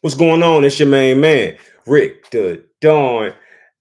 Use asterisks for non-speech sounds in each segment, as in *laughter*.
What's going on? It's your main man, Rick Da Don.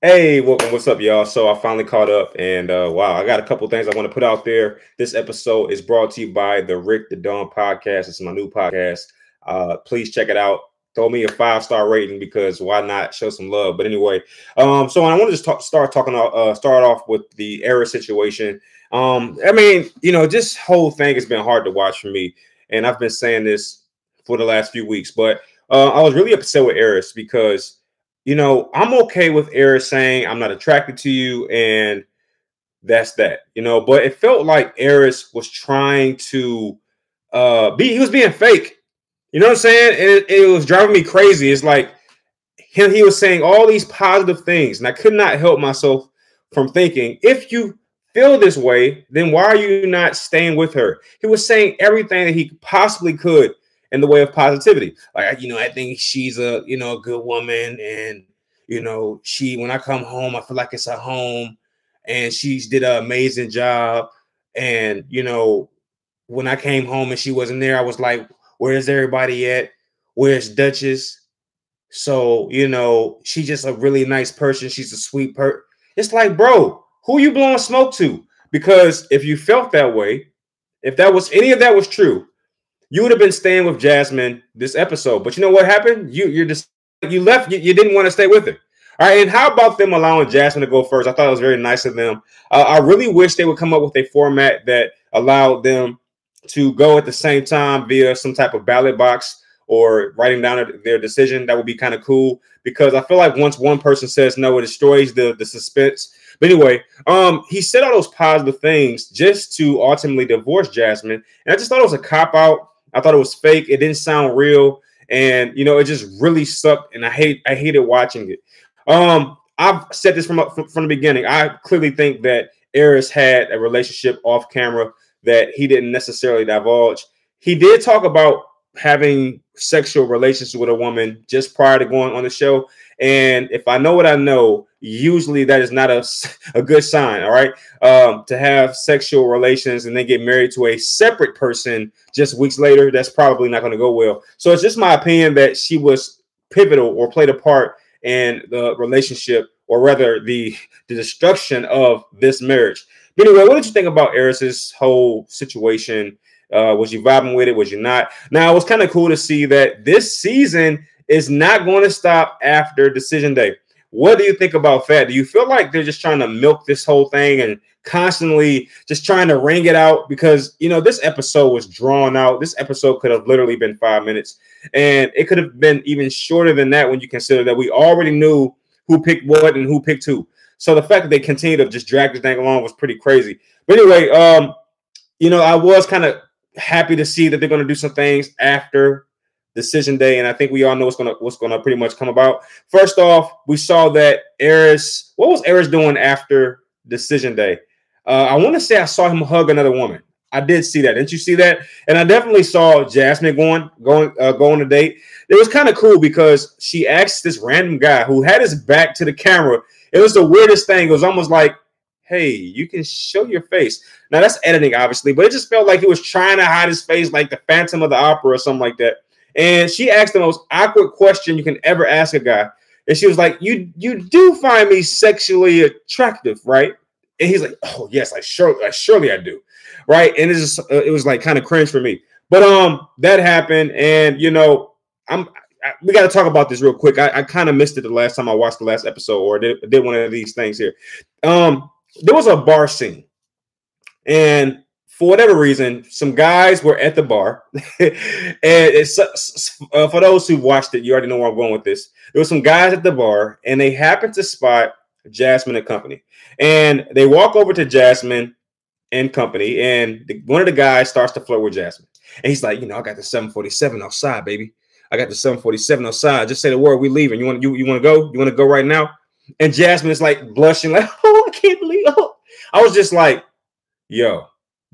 Hey, welcome. What's up, y'all? So I finally caught up, and uh, wow, I got a couple things I want to put out there. This episode is brought to you by the Rick Da Don podcast. It's my new podcast. Uh, please check it out. Throw me a five star rating because why not show some love? But anyway, um, so I want to just talk, start talking. Uh, start off with the Airris situation. Um, I mean, you know, this whole thing has been hard to watch for me, and I've been saying this for the last few weeks, but uh, I was really upset with Airris because, you know, I'm okay with Airris saying I'm not attracted to you and that's that, you know, but it felt like Airris was trying to uh be he was being fake. You know what I'm saying? It, it was driving me crazy. It's like him, he was saying all these positive things, and I could not help myself from thinking if you feel this way, then why are you not staying with her? He was saying everything that he possibly could in the way of positivity. Like, you know, I think she's a, you know, a good woman. And, you know, she, when I come home, I feel like it's a home and she did an amazing job. And, you know, when I came home and she wasn't there, I was like, where's everybody at? Where's Duchess? So, you know, she's just a really nice person. She's a sweet person. It's like, bro, who you blowing smoke to? Because if you felt that way, if that was any of that was true, you would have been staying with Jasmine this episode. But you know what happened? You you're just you left. You, you didn't want to stay with her. All right, and how about them allowing Jasmine to go first? I thought it was very nice of them. Uh, I really wish they would come up with a format that allowed them to go at the same time via some type of ballot box or writing down their decision. That would be kind of cool because I feel like once one person says no, it destroys the the suspense. But anyway, um, he said all those positive things just to ultimately divorce Jasmine, and I just thought it was a cop out. I thought it was fake. It didn't sound real, and you know, it just really sucked. And I hate, I hated watching it. Um, I've said this from from, from the beginning. I clearly think that Airris had a relationship off camera that he didn't necessarily divulge. He did talk about having sexual relations with a woman just prior to going on the show. And if I know what I know, usually that is not a, a good sign. All right. Um, to have sexual relations and then get married to a separate person just weeks later, that's probably not going to go well. So it's just my opinion that she was pivotal or played a part in the relationship, or rather the, the destruction of this marriage. But anyway, what did you think about Airris's whole situation? Uh, was you vibing with it? Was you not? Now it was kind of cool to see that this season is not going to stop after decision day. What do you think about that? Do you feel like they're just trying to milk this whole thing and constantly just trying to wring it out? Because you know this episode was drawn out. This episode could have literally been five minutes, and it could have been even shorter than that when you consider that we already knew who picked what and who picked who. So the fact that they continue to just drag this thing along was pretty crazy. But anyway, um, you know, I was kind of happy to see that they're going to do some things after decision day, and I think we all know what's gonna what's gonna pretty much come about. First off, we saw that Airris. What was Airris doing after decision day? Uh, I want to say I saw him hug another woman. I did see that. Didn't you see that? And I definitely saw Jasmine going going uh, going to date. It was kind of cool because she asked this random guy who had his back to the camera. It was the weirdest thing. It was almost like, "Hey, you can show your face." Now that's editing, obviously, but it just felt like he was trying to hide his face, like the Phantom of the Opera or something like that. And she asked the most awkward question you can ever ask a guy. And she was like, "You you do find me sexually attractive, right?" And he's like, "Oh yes, I sure, I surely I do, right?" And it's just, uh, it was like kind of cringe for me. But um, that happened, and you know, I'm I, we got to talk about this real quick. I, I kind of missed it the last time I watched the last episode or did, did one of these things here. Um, there was a bar scene, and for whatever reason, some guys were at the bar, *laughs* and it's uh, for those who watched it, you already know where I'm going with this. There were some guys at the bar, and they happened to spot Jasmine and company, and they walk over to Jasmine and company, and the, one of the guys starts to flirt with Jasmine, and he's like, you know, I got the 747 outside, baby. I got the 747 outside. Just say the word, we leaving. You want you you want to go? You want to go right now? And Jasmine is like blushing, like, *laughs* oh, I can't believe. Oh. I was just like, yo,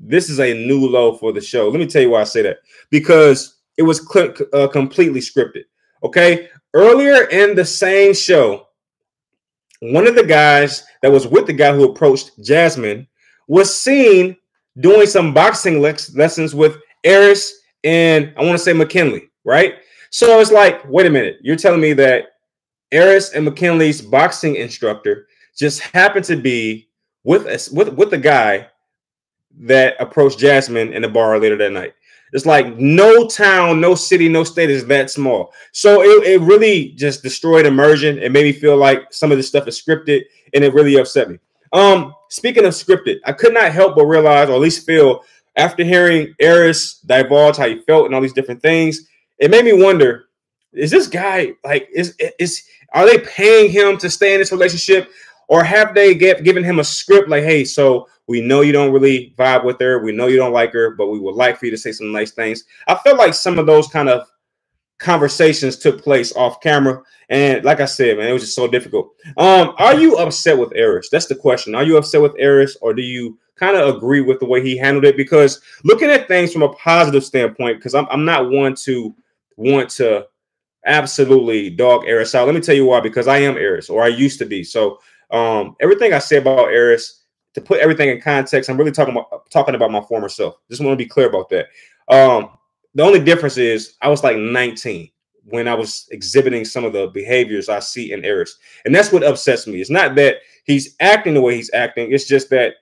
this is a new low for the show. Let me tell you why I say that because it was cl- uh, completely scripted. Okay, earlier in the same show, one of the guys that was with the guy who approached Jasmine was seen doing some boxing le- lessons with Airris and I want to say Mackinley, right? So it's like, wait a minute, you're telling me that Airris and Mackinley's boxing instructor just happened to be with us with with the guy that approached Jasmine in the bar later that night. It's like no town, no city, no state is that small. So it, it really just destroyed immersion. It made me feel like some of this stuff is scripted, and it really upset me. Um, speaking of scripted, I could not help but realize, or at least feel, after hearing Airris divulge how he felt and all these different things, it made me wonder: Is this guy like is is are they paying him to stay in this relationship, or have they get, given him a script like, hey, so we know you don't really vibe with her. We know you don't like her, but we would like for you to say some nice things. I felt like some of those kind of conversations took place off camera. And like I said, man, it was just so difficult. Um, are you upset with Airris? That's the question. Are you upset with Airris or do you kind of agree with the way he handled it? Because looking at things from a positive standpoint, because I'm, I'm not one to want to absolutely dog Airris out. Let me tell you why, because I am Airris or I used to be. So um, everything I say about Airris to put everything in context, I'm really talking about talking about my former self. Just want to be clear about that. Um, the only difference is I was like 19 when I was exhibiting some of the behaviors I see in Airris, and that's what upsets me. It's not that he's acting the way he's acting; it's just that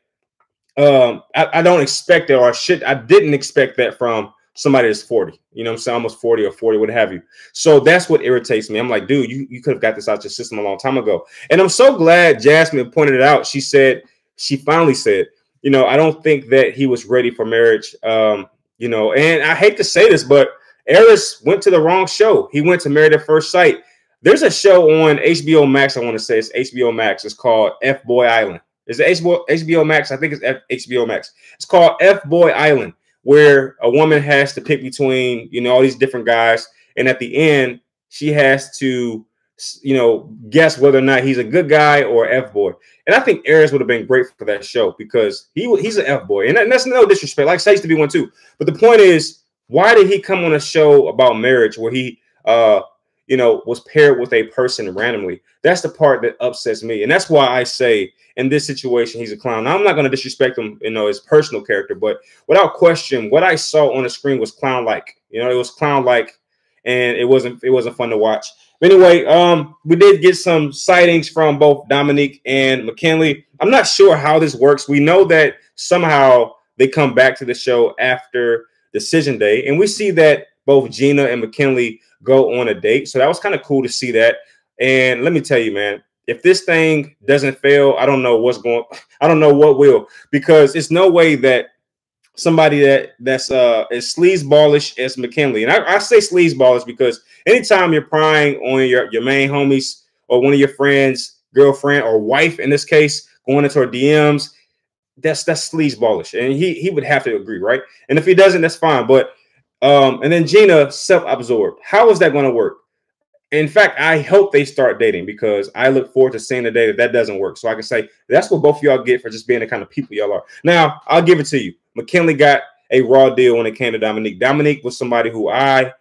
um, I, I, don't expect that or I. I didn't expect that from somebody that's 40. You know, I'm saying almost 40 or 40, what have you. So that's what irritates me. I'm like, dude, you you could have got this out your system a long time ago. And I'm so glad Jasmine pointed it out. She said she finally said, you know, I don't think that he was ready for marriage. Um, you know, and I hate to say this, but Airris went to the wrong show. He went to Married at First Sight. There's a show on HBO Max. I want to say it's HBO Max. It's called F Boy Island. Is it HBO, HBO Max? I think it's F, HBO Max. It's called F Boy Island, where a woman has to pick between you know all these different guys, and at the end she has to you know guess whether or not he's a good guy or F boy. And I think Airris would have been great for that show because he he's an F boy, and, and that's no disrespect. Like used to be one too. But the point is, why did he come on a show about marriage where he, uh, you know, was paired with a person randomly? That's the part that upsets me, and that's why I say in this situation he's a clown. Now, I'm not going to disrespect him, you know, his personal character, but without question, what I saw on the screen was clown-like. You know, it was clown-like, and it wasn't it wasn't fun to watch anyway, um, we did get some sightings from both Domynique and Mackinley. I'm not sure how this works. We know that somehow they come back to the show after decision day, and we see that both Gina and Mackinley go on a date. So that was kind of cool to see that. And let me tell you, man, if this thing doesn't fail, I don't know what's going. *laughs* I don't know what will, because it's no way that somebody that that's uh as sleazeballish as Mackinley. And I, I say sleazeballish because anytime you're prying on your, your main homies or one of your friends, girlfriend or wife in this case, going into her DMs, that's that's sleazeballish. And he he would have to agree, right? And if he doesn't, that's fine. But um, and then Gina self-absorbed. How is that going to work? In fact, I hope they start dating because I look forward to seeing the day that that doesn't work. So I can say that's what both y'all get for just being the kind of people y'all are. Now, I'll give it to you. Mackinley got a raw deal when it came to Domynique. Domynique was somebody who I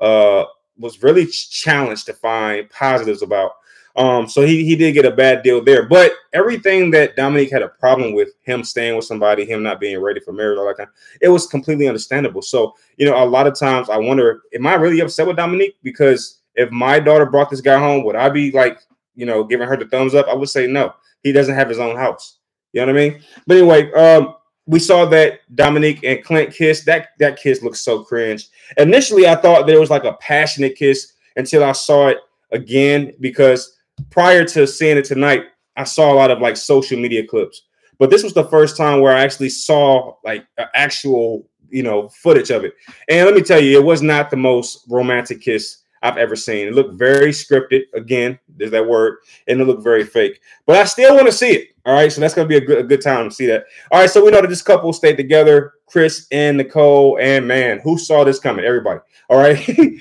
uh, was really challenged to find positives about. Um, so he, he did get a bad deal there. But everything that Domynique had a problem with, him staying with somebody, him not being ready for marriage, all that kind, it was completely understandable. So, you know, a lot of times I wonder, am I really upset with Domynique? Because if my daughter brought this guy home, would I be like, you know, giving her the thumbs up? I would say no. He doesn't have his own house. You know what I mean? But anyway, um, we saw that Domynique and Clint kiss. That that kiss looks so cringe. Initially, I thought there was like a passionate kiss until I saw it again because prior to seeing it tonight, I saw a lot of like social media clips. But this was the first time where I actually saw like actual, you know, footage of it. And let me tell you, it was not the most romantic kiss I've ever seen. It looked very scripted. Again, there's that word, and it looked very fake. But I still want to see it. All right, so that's gonna be a good, a good time to see that. All right, so we know that this couple stayed together, Chris and Nicole, and man, who saw this coming? Everybody. All right.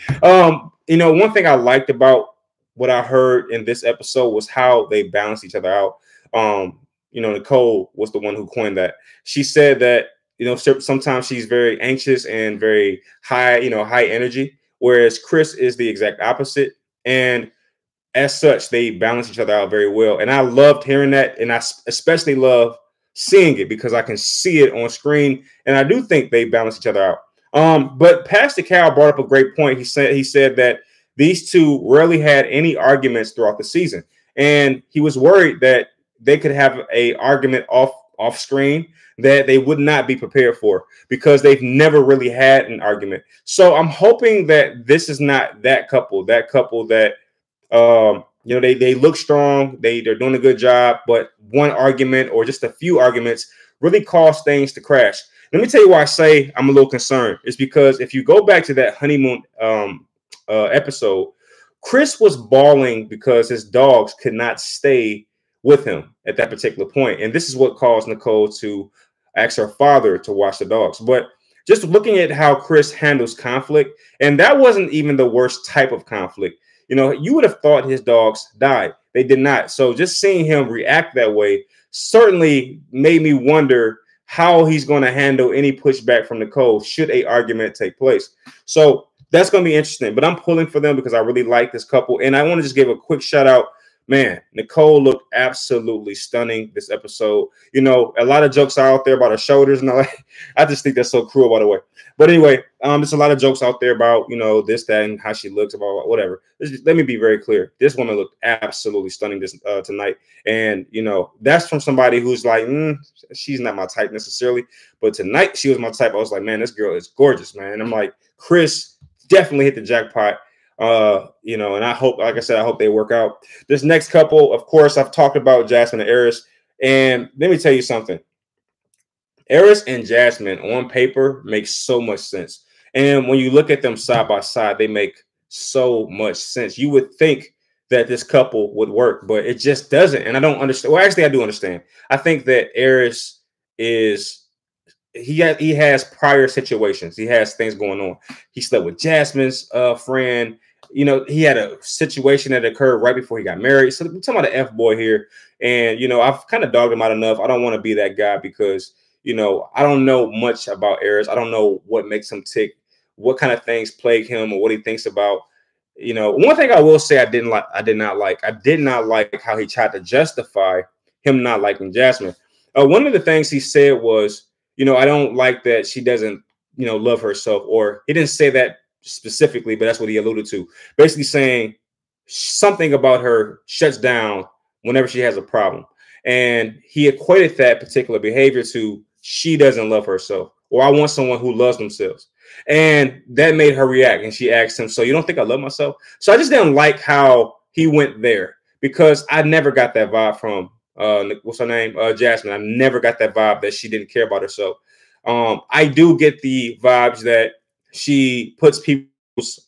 *laughs* um, you know, one thing I liked about what I heard in this episode was how they balance each other out. Um, you know, Nicole was the one who coined that. She said that you know sometimes she's very anxious and very high, you know, high energy, whereas Chris is the exact opposite. And as such, they balance each other out very well. And I loved hearing that. And I especially love seeing it because I can see it on screen. And I do think they balance each other out. Um, but Pastor Cal brought up a great point. He said he said that these two rarely had any arguments throughout the season, and he was worried that they could have a argument off off screen that they would not be prepared for because they've never really had an argument. So I'm hoping that this is not that couple, that couple that um, you know they they look strong, they they're doing a good job, but one argument or just a few arguments really cause things to crash. Let me tell you why I say I'm a little concerned. It's because if you go back to that honeymoon um, uh, episode, Chris was bawling because his dogs could not stay with him at that particular point. And this is what caused Nicole to ask her father to watch the dogs. But just looking at how Chris handles conflict, and that wasn't even the worst type of conflict. You know, you would have thought his dogs died. They did not. So just seeing him react that way certainly made me wonder how he's going to handle any pushback from Nicole should a argument take place. So that's going to be interesting. But I'm pulling for them because I really like this couple, and I want to just give a quick shout out man, Nicole looked absolutely stunning this episode. You know, a lot of jokes are out there about her shoulders and all that. *laughs* I just think that's so cruel, by the way. But anyway, um, there's a lot of jokes out there about you know this, that, and how she looks, about whatever. Just, let me be very clear. This woman looked absolutely stunning this uh, tonight, and you know that's from somebody who's like, mm, she's not my type necessarily, but tonight she was my type. I was like, man, this girl is gorgeous, man. And I'm like, Chris definitely hit the jackpot uh, you know, and I hope, like I said, I hope they work out. This next couple, of course, I've talked about Jasmine and Airris, and let me tell you something. Airris and Jasmine on paper makes so much sense. And when you look at them side by side, they make so much sense. You would think that this couple would work, but it just doesn't. And I don't understand. Well, actually, I do understand. I think that Airris is he he has prior situations. He has things going on. He slept with Jasmine's uh, friend. You know, he had a situation that occurred right before he got married. So we're talking about the F boy here. And you know, I've kind of dogged him out enough. I don't want to be that guy because you know, I don't know much about Airris. I don't know what makes him tick, what kind of things plague him, or what he thinks about. You know, one thing I will say I didn't like, I did not like, I did not like how he tried to justify him not liking Jasmine. Uh, one of the things he said was, you know, I don't like that she doesn't, you know, love herself. Or he didn't say that specifically, but that's what he alluded to. Basically saying something about her shuts down whenever she has a problem. And he equated that particular behavior to she doesn't love herself, or I want someone who loves themselves. And that made her react. And she asked him, So you don't think I love myself? So I just didn't like how he went there because I never got that vibe from uh, what's her name? Uh, Jasmine. I never got that vibe that she didn't care about herself. Um, I do get the vibes that she puts people's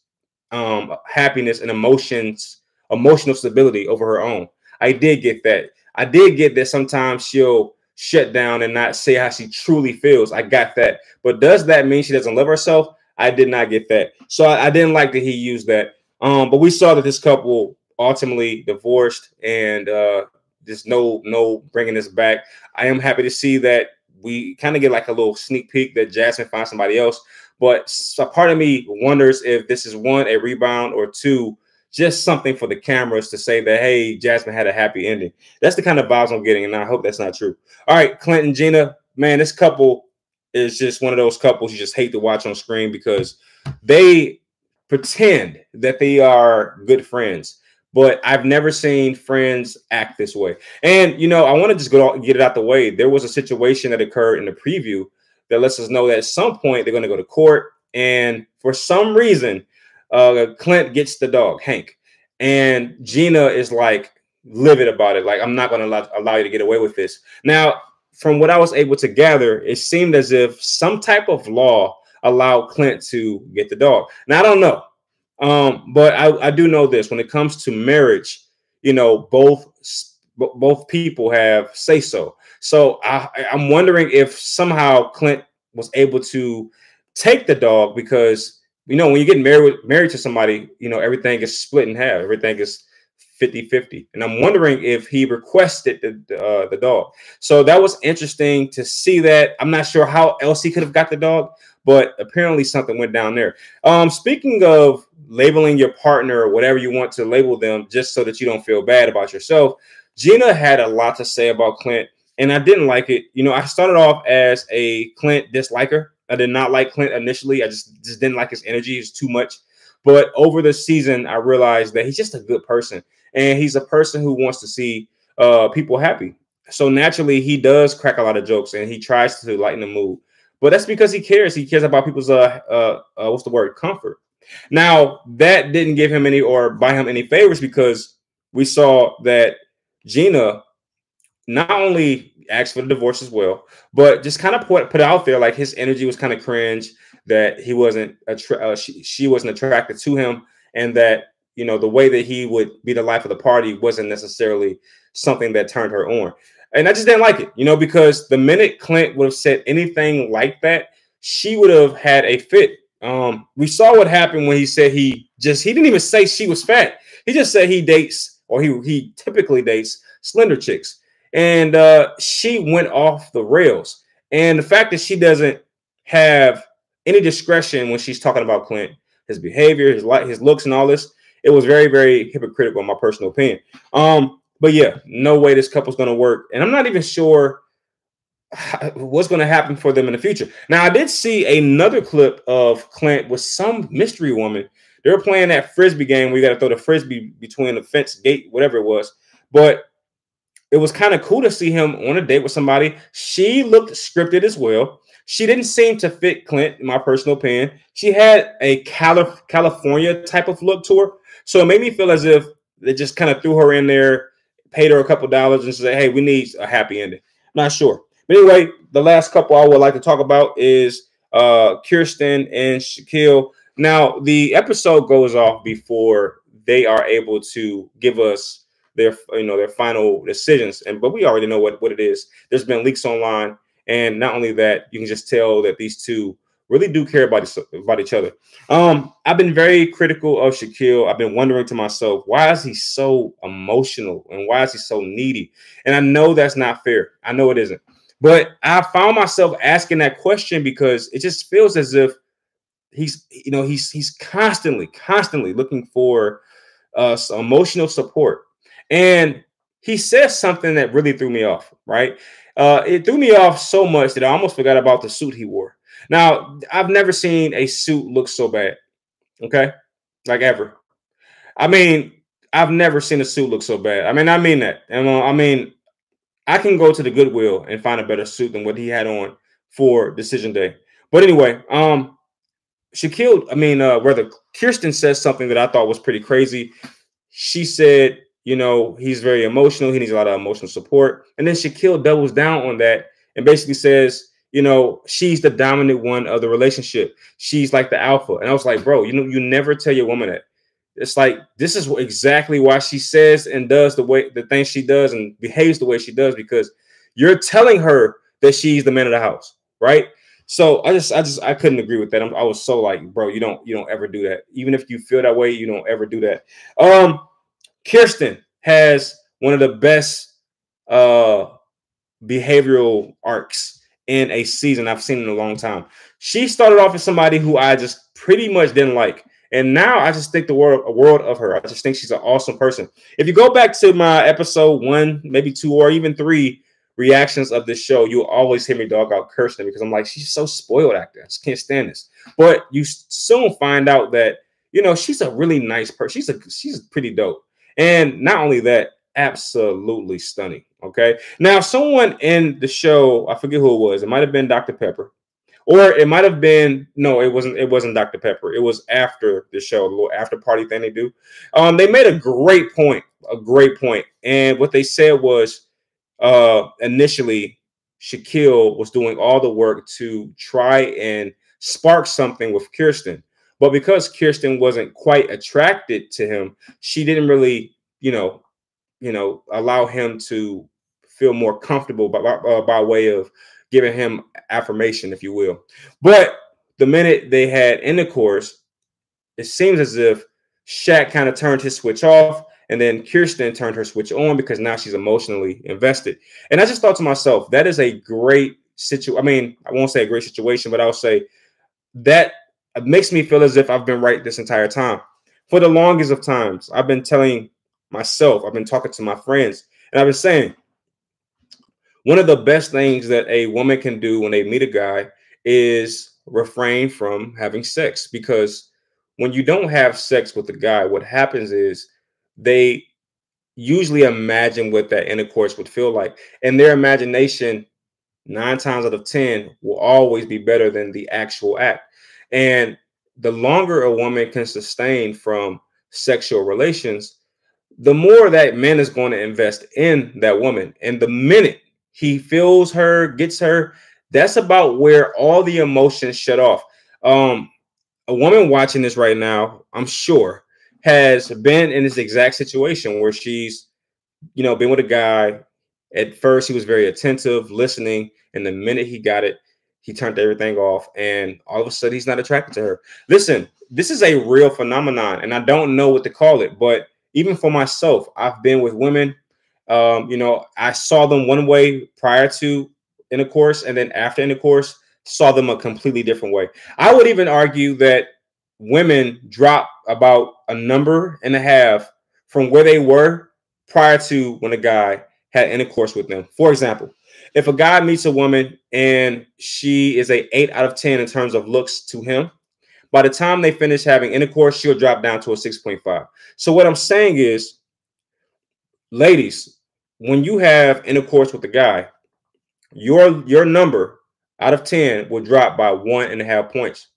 um, happiness and emotions, emotional stability over her own. I did get that. I did get that sometimes she'll shut down and not say how she truly feels. I got that. But does that mean she doesn't love herself? I did not get that. So I, I didn't like that he used that. Um, but we saw that this couple ultimately divorced and uh, there's no no bringing this back. I am happy to see that we kind of get like a little sneak peek that Jasmine finds somebody else. But a part of me wonders if this is one a rebound or two just something for the cameras to say that hey Jasmine had a happy ending. That's the kind of vibes I'm getting, and I hope that's not true. All right, Clint and Gina, man, this couple is just one of those couples you just hate to watch on screen because they pretend that they are good friends but I've never seen friends act this way. And you know, I want to just go get it out the way. There was a situation that occurred in the preview that lets us know that at some point they're going to go to court, and for some reason, uh, Clint gets the dog Hank, and Gina is like livid about it. Like, I'm not going to allow, allow you to get away with this. Now, from what I was able to gather, it seemed as if some type of law allowed Clint to get the dog. Now, I don't know. Um, but I, I do know this when it comes to marriage, you know, both both people have say so. So I, I'm wondering if somehow Clint was able to take the dog because you know when you get married married to somebody, you know everything is split in half. Everything is 50-50. And I'm wondering if he requested the uh, the dog. So that was interesting to see that. I'm not sure how else he could have got the dog, but apparently something went down there. Um, speaking of labeling your partner or whatever you want to label them just so that you don't feel bad about yourself. Gina had a lot to say about Clint, and I didn't like it. You know, I started off as a Clint disliker, I did not like Clint initially. I just just didn't like his energy. It's too much. But over the season, I realized that he's just a good person, and he's a person who wants to see uh, people happy. So naturally, he does crack a lot of jokes, and he tries to lighten the mood. But that's because he cares. He cares about people's uh, uh, uh what's the word comfort. Now that didn't give him any or buy him any favors because we saw that Gina not only asked for the divorce as well, but just kind of put put out there like his energy was kind of cringe, that he wasn't attra- uh, she, she wasn't attracted to him, and that you know the way that he would be the life of the party wasn't necessarily something that turned her on. And I just didn't like it, you know, because the minute Clint would have said anything like that, she would have had a fit. Um, we saw what happened when he said he just he didn't even say she was fat. He just said he dates or he he typically dates slender chicks and uh, she went off the rails. And the fact that she doesn't have any discretion when she's talking about Clint, his behavior, his light, his looks, and all this, it was very, very hypocritical, in my personal opinion. Um, but yeah, no way this couple's gonna work, and I'm not even sure *sighs* what's going to happen for them in the future. Now, I did see another clip of Clint with some mystery woman. They were playing that frisbee game where you got to throw the frisbee between the fence gate, whatever it was. But it was kind of cool to see him on a date with somebody. She looked scripted as well. She didn't seem to fit Clint, in my personal opinion. She had a Calif- California type of look to her. So it made me feel as if they just kind of threw her in there, paid her a couple dollars, and said, hey, we need a happy ending. Not sure. But anyway, the last couple I would like to talk about is uh, Kirsten and Shaquille. Now, the episode goes off before they are able to give us their you know their final decisions. And but we already know what what it is. There's been leaks online, and not only that, you can just tell that these two really do care about about each other. Um, I've been very critical of Shaquille. I've been wondering to myself, why is he so emotional and why is he so needy? And I know that's not fair. I know it isn't. But I found myself asking that question because it just feels as if he's you know he's he's constantly constantly looking for uh emotional support and he says something that really threw me off, right? Uh, it threw me off so much that I almost forgot about the suit he wore. Now, I've never seen a suit look so bad, okay? Like ever. I mean, I've never seen a suit look so bad. I mean, I mean that. And uh, I mean, I can go to the Goodwill and find a better suit than what he had on for decision day. But anyway, um, Shaquille, I mean, uh, rather Kirsten says something that I thought was pretty crazy. She said you know, he's very emotional. He needs a lot of emotional support. And then Shaquille doubles down on that and basically says, you know, she's the dominant one of the relationship. She's like the alpha. And I was like, bro, you know, you never tell your woman that. It's like this is exactly why she says and does the way the things she does and behaves the way she does because you're telling her that she's the man of the house, right? So I just, I just, I couldn't agree with that. I'm, i was so like, bro, you don't, you don't ever do that. Even if you feel that way, you don't ever do that. Um, Kirsten has one of the best uh, behavioral arcs in a season I've seen in a long time. She started off as somebody who I just pretty much didn't like. And now I just think the world world of her. I just think she's an awesome person. If you go back to my episode one, maybe two, or even three reactions of this show, you'll always hear me dog out Kirsten because I'm like, she's so spoiled actor. I just can't stand this. But you soon find out that you know she's a really nice person. She's a she's pretty dope. And not only that, absolutely stunning. Okay. Now, someone in the show, I forget who it was. It might have been Dr. Pepper, or it might have been no, it wasn't. It wasn't Dr. Pepper. It was after the show, the little after party thing they do. Um, they made a great point, a great point, and what they said was, uh, initially, Shaquille was doing all the work to try and spark something with Kirsten. But because Kirsten wasn't quite attracted to him, she didn't really, you know, you know, allow him to feel more comfortable by, by, uh, by way of giving him affirmation, if you will. But the minute they had intercourse, it seems as if Shaq kind of turned his switch off, and then Kirsten turned her switch on because now she's emotionally invested. And I just thought to myself, that is a great situation. I mean, I won't say a great situation, but I'll say that makes me feel as if I've been right this entire time. For the longest of times, I've been telling myself, I've been talking to my friends, and I've been saying one of the best things that a woman can do when they meet a guy is refrain from having sex because when you don't have sex with a guy, what happens is they usually imagine what that intercourse would feel like. And their imagination, nine times out of 10, will always be better than the actual act. And the longer a woman can sustain from sexual relations, the more that man is going to invest in that woman. And the minute he feels her, gets her, that's about where all the emotions shut off. Um, a woman watching this right now, I'm sure, has been in this exact situation where she's, you know, been with a guy. At first, he was very attentive, listening, and the minute he got it, he turned everything off, and all of a sudden, he's not attracted to her. Listen, this is a real phenomenon, and I don't know what to call it, but even for myself, I've been with women. Um, you know, I saw them one way prior to intercourse, and then after intercourse, saw them a completely different way. I would even argue that women drop about a number and a half from where they were prior to when a guy had intercourse with them. For example, if a guy meets a woman and she is a 8 out of 10 in terms of looks to him, by the time they finish having intercourse, she'll drop down to a 6.5. So what I'm saying is, ladies, when you have intercourse with a guy, your your number out of 10 will drop by one and a half points.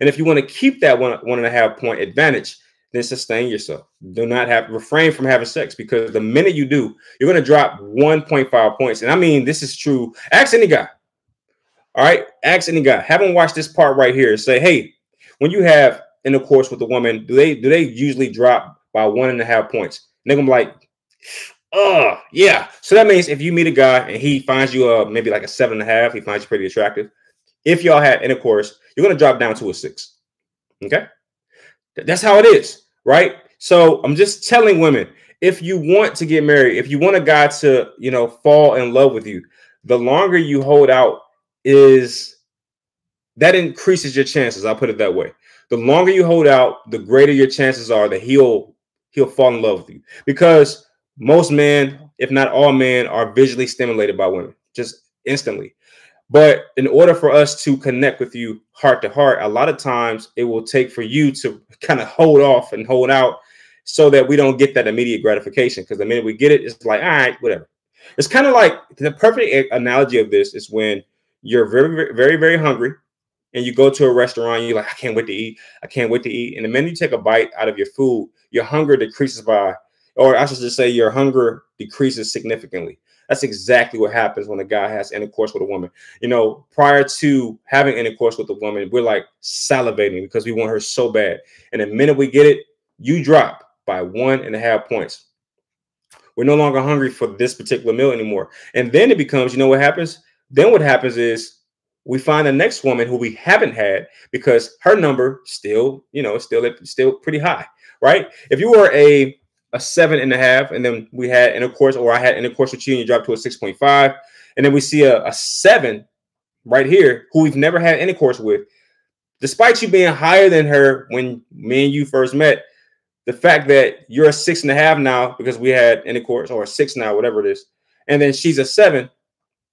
And if you want to keep that one, one and a half point advantage, then sustain yourself. Do not have refrain from having sex because the minute you do, you're going to drop 1.5 points. And I mean, this is true. Ask any guy. All right. Ask any guy. Haven't watched this part right here. Say, hey, when you have intercourse with a woman, do they do they usually drop by one and a half points? And they're gonna be like, oh yeah. So that means if you meet a guy and he finds you uh maybe like a seven and a half, he finds you pretty attractive. If y'all had intercourse, you're gonna drop down to a six. Okay, that's how it is, right? So I'm just telling women if you want to get married, if you want a guy to, you know, fall in love with you, the longer you hold out is that increases your chances. I'll put it that way. The longer you hold out, the greater your chances are that he'll he'll fall in love with you. Because most men, if not all men, are visually stimulated by women just instantly. But in order for us to connect with you heart to heart, a lot of times it will take for you to kind of hold off and hold out so that we don't get that immediate gratification. Because the minute we get it, it's like, all right, whatever. It's kind of like the perfect analogy of this is when you're very, very, very hungry and you go to a restaurant, you're like, I can't wait to eat. I can't wait to eat. And the minute you take a bite out of your food, your hunger decreases by, or I should just say, your hunger decreases significantly. That's exactly what happens when a guy has intercourse with a woman. You know, prior to having intercourse with a woman, we're like salivating because we want her so bad. And the minute we get it, you drop by one and a half points. We're no longer hungry for this particular meal anymore. And then it becomes, you know what happens? Then what happens is we find the next woman who we haven't had because her number still, you know, still still pretty high, right? If you were a a seven and a half, and then we had intercourse, or I had intercourse with you, and you dropped to a six point five, and then we see a, a seven right here who we've never had intercourse with, despite you being higher than her when me and you first met. The fact that you're a six and a half now because we had intercourse, or a six now, whatever it is, and then she's a seven.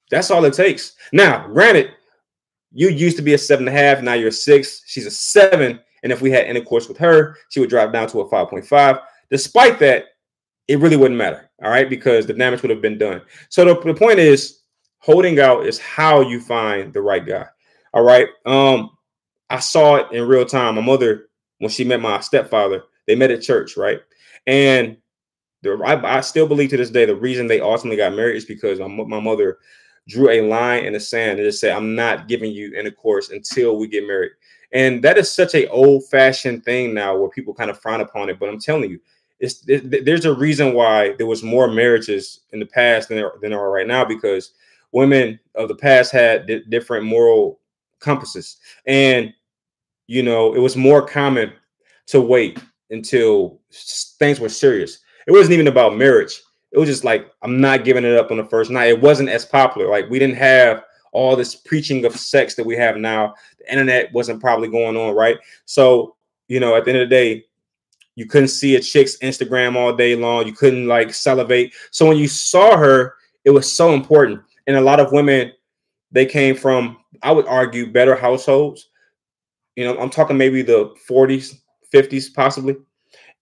That's all it takes. Now, granted, you used to be a seven and a half, now you're a six. She's a seven. And if we had intercourse with her, she would drop down to a 5.5. Despite that, it really wouldn't matter. All right, because the damage would have been done. So the, the point is, holding out is how you find the right guy. All right. Um, I saw it in real time. My mother, when she met my stepfather, they met at church, right? And the, I, I still believe to this day the reason they ultimately got married is because my, my mother drew a line in the sand and just said, I'm not giving you intercourse until we get married. And that is such a old fashioned thing now where people kind of frown upon it. But I'm telling you, it's there's a reason why there was more marriages in the past than there, than there are right now because women of the past had di- different moral compasses. And, you know, it was more common to wait until things were serious. It wasn't even about marriage it was just like I'm not giving it up on the first night. It wasn't as popular. Like we didn't have all this preaching of sex that we have now. The internet wasn't probably going on, right? So, you know, at the end of the day, you couldn't see a chick's Instagram all day long. You couldn't like salivate. So when you saw her, it was so important. And a lot of women, they came from, I would argue, better households. you know, I'm talking maybe the 40s, 50s, possibly.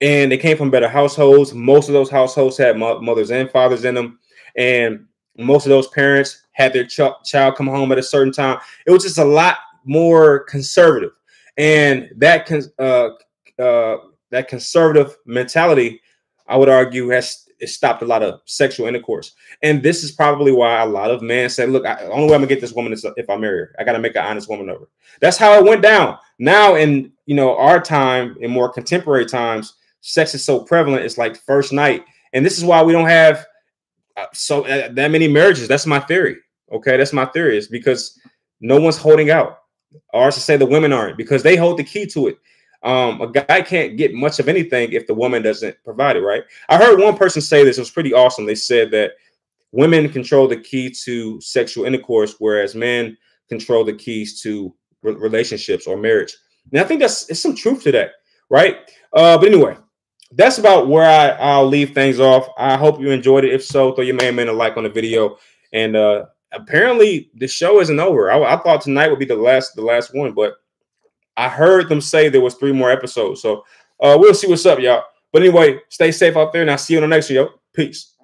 And they came from better households. Most of those households had mo- mothers and fathers in them. And most of those parents had their ch- child come home at a certain time. It was just a lot more conservative. And that can, uh, uh, that conservative mentality, I would argue, has stopped a lot of sexual intercourse. And this is probably why a lot of men say, "Look, I, the only way I'm gonna get this woman is if I marry her. I got to make an honest woman of her." That's how it went down. Now, in you know our time, in more contemporary times, sex is so prevalent. It's like first night, and this is why we don't have uh, so uh, that many marriages. That's my theory. Okay, that's my theory. Is because no one's holding out, I should say the women aren't, because they hold the key to it. Um, a guy can't get much of anything if the woman doesn't provide it, right? I heard one person say this, it was pretty awesome. They said that women control the key to sexual intercourse, whereas men control the keys to re- relationships or marriage. And I think that's it's some truth to that, right? Uh, but anyway, that's about where I, I'll leave things off. I hope you enjoyed it. If so, throw your man man a like on the video. And uh apparently the show isn't over. I, I thought tonight would be the last the last one, but I heard them say there was three more episodes. So uh, we'll see what's up, y'all. But anyway, stay safe out there, and I'll see you on the next video. Peace.